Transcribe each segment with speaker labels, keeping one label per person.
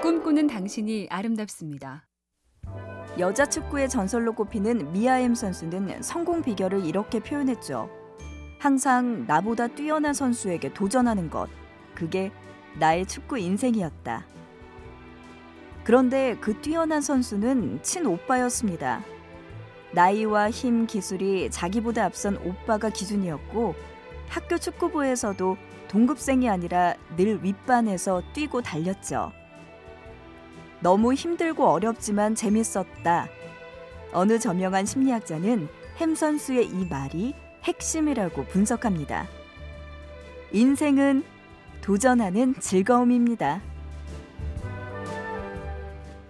Speaker 1: 꿈꾸는 당신이 아름답습니다.
Speaker 2: 여자 축구의 전설로 꼽히는 미아엠 선수는 성공 비결을 이렇게 표현했죠. 항상 나보다 뛰어난 선수에게 도전하는 것. 그게 나의 축구 인생이었다. 그런데 그 뛰어난 선수는 친오빠였습니다. 나이와 힘, 기술이 자기보다 앞선 오빠가 기준이었고 학교 축구부에서도 동급생이 아니라 늘 윗반에서 뛰고 달렸죠. 너무 힘들고 어렵지만 재밌었다. 어느 저명한 심리학자는 햄 선수의 이 말이 핵심이라고 분석합니다. 인생은 도전하는 즐거움입니다.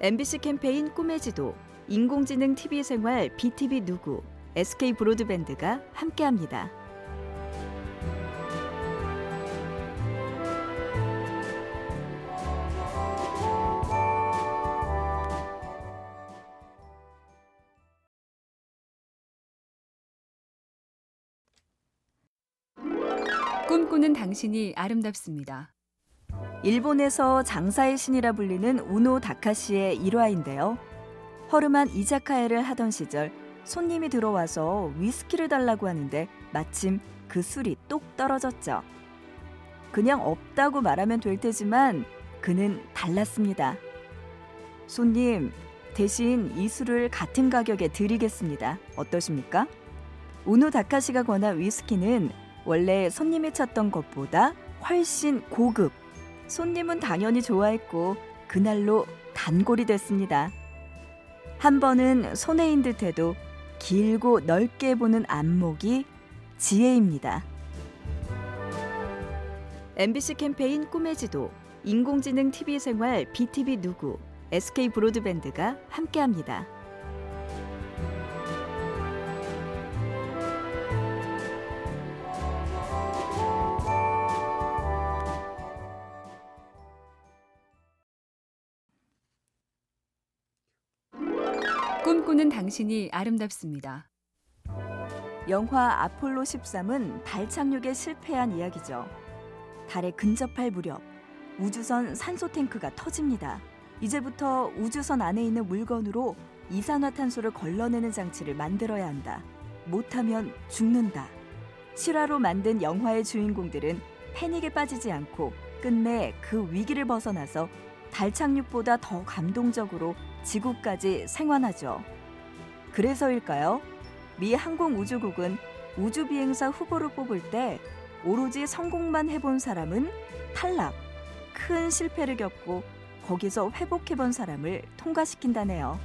Speaker 2: MBC 캠페인 꿈의 지도, 인공지능 TV 생활 BTV 누구, SK 브로드밴드가 함께합니다.
Speaker 1: 꿈꾸는 당신이 아름답습니다.
Speaker 2: 일본에서 장사의 신이라 불리는 우노 다카시의 일화인데요. 허름한 이자카야를 하던 시절 손님이 들어와서 위스키를 달라고 하는데 마침 그 술이 똑 떨어졌죠. 그냥 없다고 말하면 될 테지만 그는 달랐습니다. 손님, 대신 이 술을 같은 가격에 드리겠습니다. 어떠십니까? 우노 다카시가 권한 위스키는 원래 손님이 찾던 것보다 훨씬 고급. 손님은 당연히 좋아했고 그날로 단골이 됐습니다. 한 번은 손해인 듯해도 길고 넓게 보는 안목이 지혜입니다. MBC 캠페인 꿈의 지도, 인공지능 TV 생활 BTV 누구, SK 브로드밴드가 함께합니다.
Speaker 1: 꿈꾸는 당신이 아름답습니다.
Speaker 2: 영화 아폴로 13은 달 착륙에 실패한 이야기죠. 달에 근접할 무렵 우주선 산소 탱크가 터집니다. 이제부터 우주선 안에 있는 물건으로 이산화탄소를 걸러내는 장치를 만들어야 한다. 못하면 죽는다. 실화로 만든 영화의 주인공들은 패닉에 빠지지 않고 끝내 그 위기를 벗어나서 달 착륙보다 더 감동적으로 지구까지 생환하죠. 그래서일까요? 미 항공우주국은 우주비행사 후보를 뽑을 때 오로지 성공만 해본 사람은 탈락, 큰 실패를 겪고 거기서 회복해본 사람을 통과시킨다네요.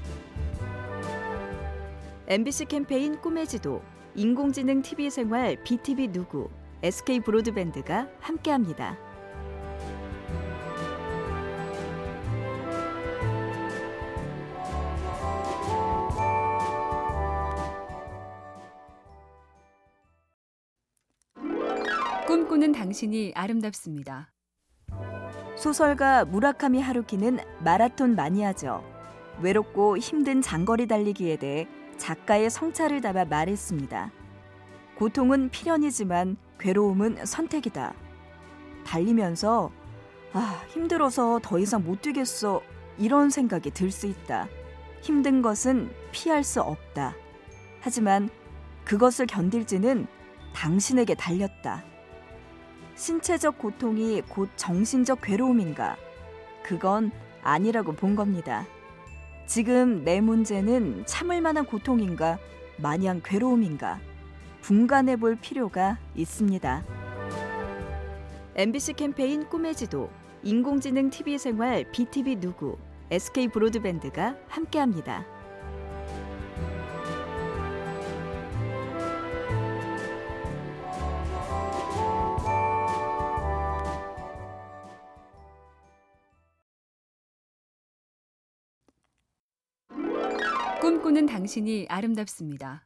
Speaker 2: MBC 캠페인 꿈의 지도, 인공지능 TV 생활 BTV 누구, SK 브로드밴드가 함께합니다.
Speaker 1: 꿈꾸는 당신이 아름답습니다.
Speaker 2: 소설가 무라카미 하루키는 마라톤 마니아죠. 외롭고 힘든 장거리 달리기에 대해 작가의 성찰을 담아 말했습니다. 고통은 필연이지만 괴로움은 선택이다. 달리면서 아, 힘들어서 더 이상 못 뛰겠어. 이런 생각이 들 수 있다. 힘든 것은 피할 수 없다. 하지만 그것을 견딜지는 당신에게 달렸다. 신체적 고통이 곧 정신적 괴로움인가? 그건 아니라고 본 겁니다. 지금 내 문제는 참을 만한 고통인가? 마냥 괴로움인가? 분간해 볼 필요가 있습니다. MBC 캠페인 꿈의 지도, 인공지능 TV 생활 BTV 누구, SK 브로드밴드가 함께합니다.
Speaker 1: 꿈꾸는 당신이 아름답습니다.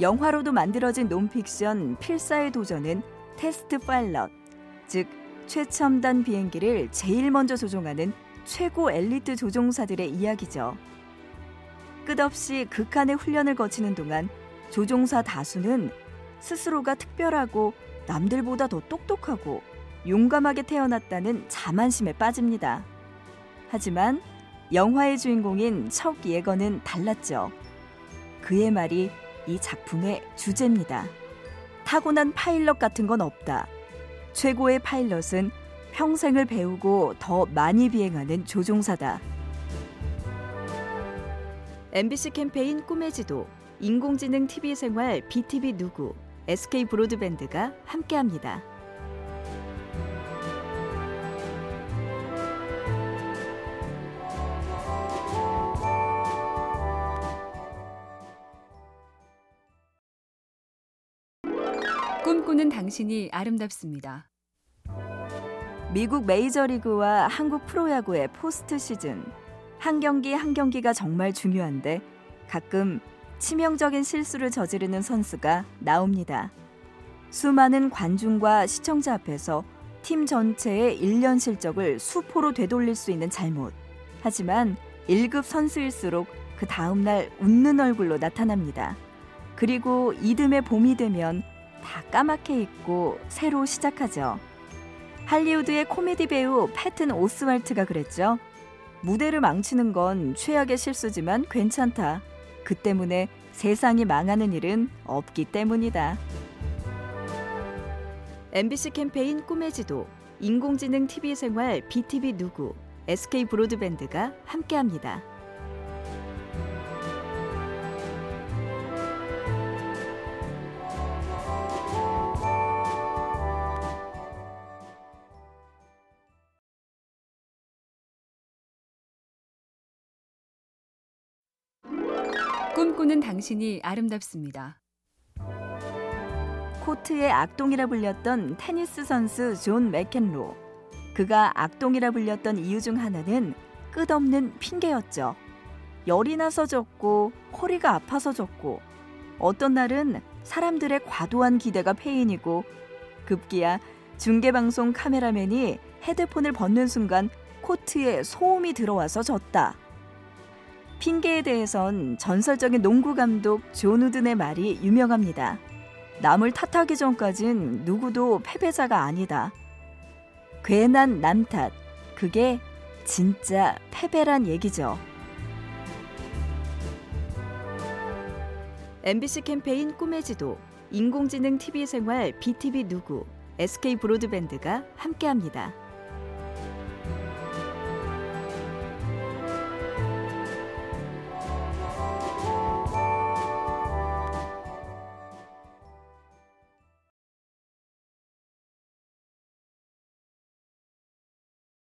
Speaker 2: 영화로도 만들어진 논픽션 필사의 도전은 테스트 파일럿, 즉 최첨단 비행기를 제일 먼저 조종하는 최고 엘리트 조종사들의 이야기죠. 끝없이 극한의 훈련을 거치는 동안 조종사 다수는 스스로가 특별하고 남들보다 더 똑똑하고 용감하게 태어났다는 자만심에 빠집니다. 하지만 영화의 주인공인 척 예거는 달랐죠. 그의 말이 이 작품의 주제입니다. 타고난 파일럿 같은 건 없다. 최고의 파일럿은 평생을 배우고 더 많이 비행하는 조종사다. MBC 캠페인 꿈의 지도, 인공지능 TV 생활 BTV 누구, SK 브로드밴드가 함께합니다.
Speaker 1: 꿈꾸는 당신이 아름답습니다.
Speaker 2: 미국 메이저리그와 한국 프로야구의 포스트 시즌. 한 경기 한 경기가 정말 중요한데 가끔 치명적인 실수를 저지르는 선수가 나옵니다. 수많은 관중과 시청자 앞에서 팀 전체의 1년 실적을 수포로 되돌릴 수 있는 잘못. 하지만 1급 선수일수록 그 다음날 웃는 얼굴로 나타납니다. 그리고 이듬해 봄이 되면 다 까맣게 잊고 새로 시작하죠. 할리우드의 코미디 배우 패튼 오스왈트가 그랬죠. 무대를 망치는 건 최악의 실수지만 괜찮다. 그 때문에 세상이 망하는 일은 없기 때문이다. MBC 캠페인 꿈의 지도, 인공지능 TV 생활 BTV 누구, SK 브로드밴드가 함께합니다.
Speaker 1: 꿈꾸는 당신이 아름답습니다.
Speaker 2: 코트의 악동이라 불렸던 테니스 선수 존 맥켄로. 그가 악동이라 불렸던 이유 중 하나는 끝없는 핑계였죠. 열이 나서 졌고 허리가 아파서 졌고 어떤 날은 사람들의 과도한 기대가 패인이고 급기야 중계방송 카메라맨이 헤드폰을 벗는 순간 코트에 소음이 들어와서 졌다. 핑계에 대해선 전설적인 농구 감독 존 우든의 말이 유명합니다. 남을 탓하기 전까진 누구도 패배자가 아니다. 괜한 남 탓. 그게 진짜 패배란 얘기죠. MBC 캠페인 꿈의 지도, 인공지능 TV 생활 BTV 누구, SK 브로드밴드가 함께합니다.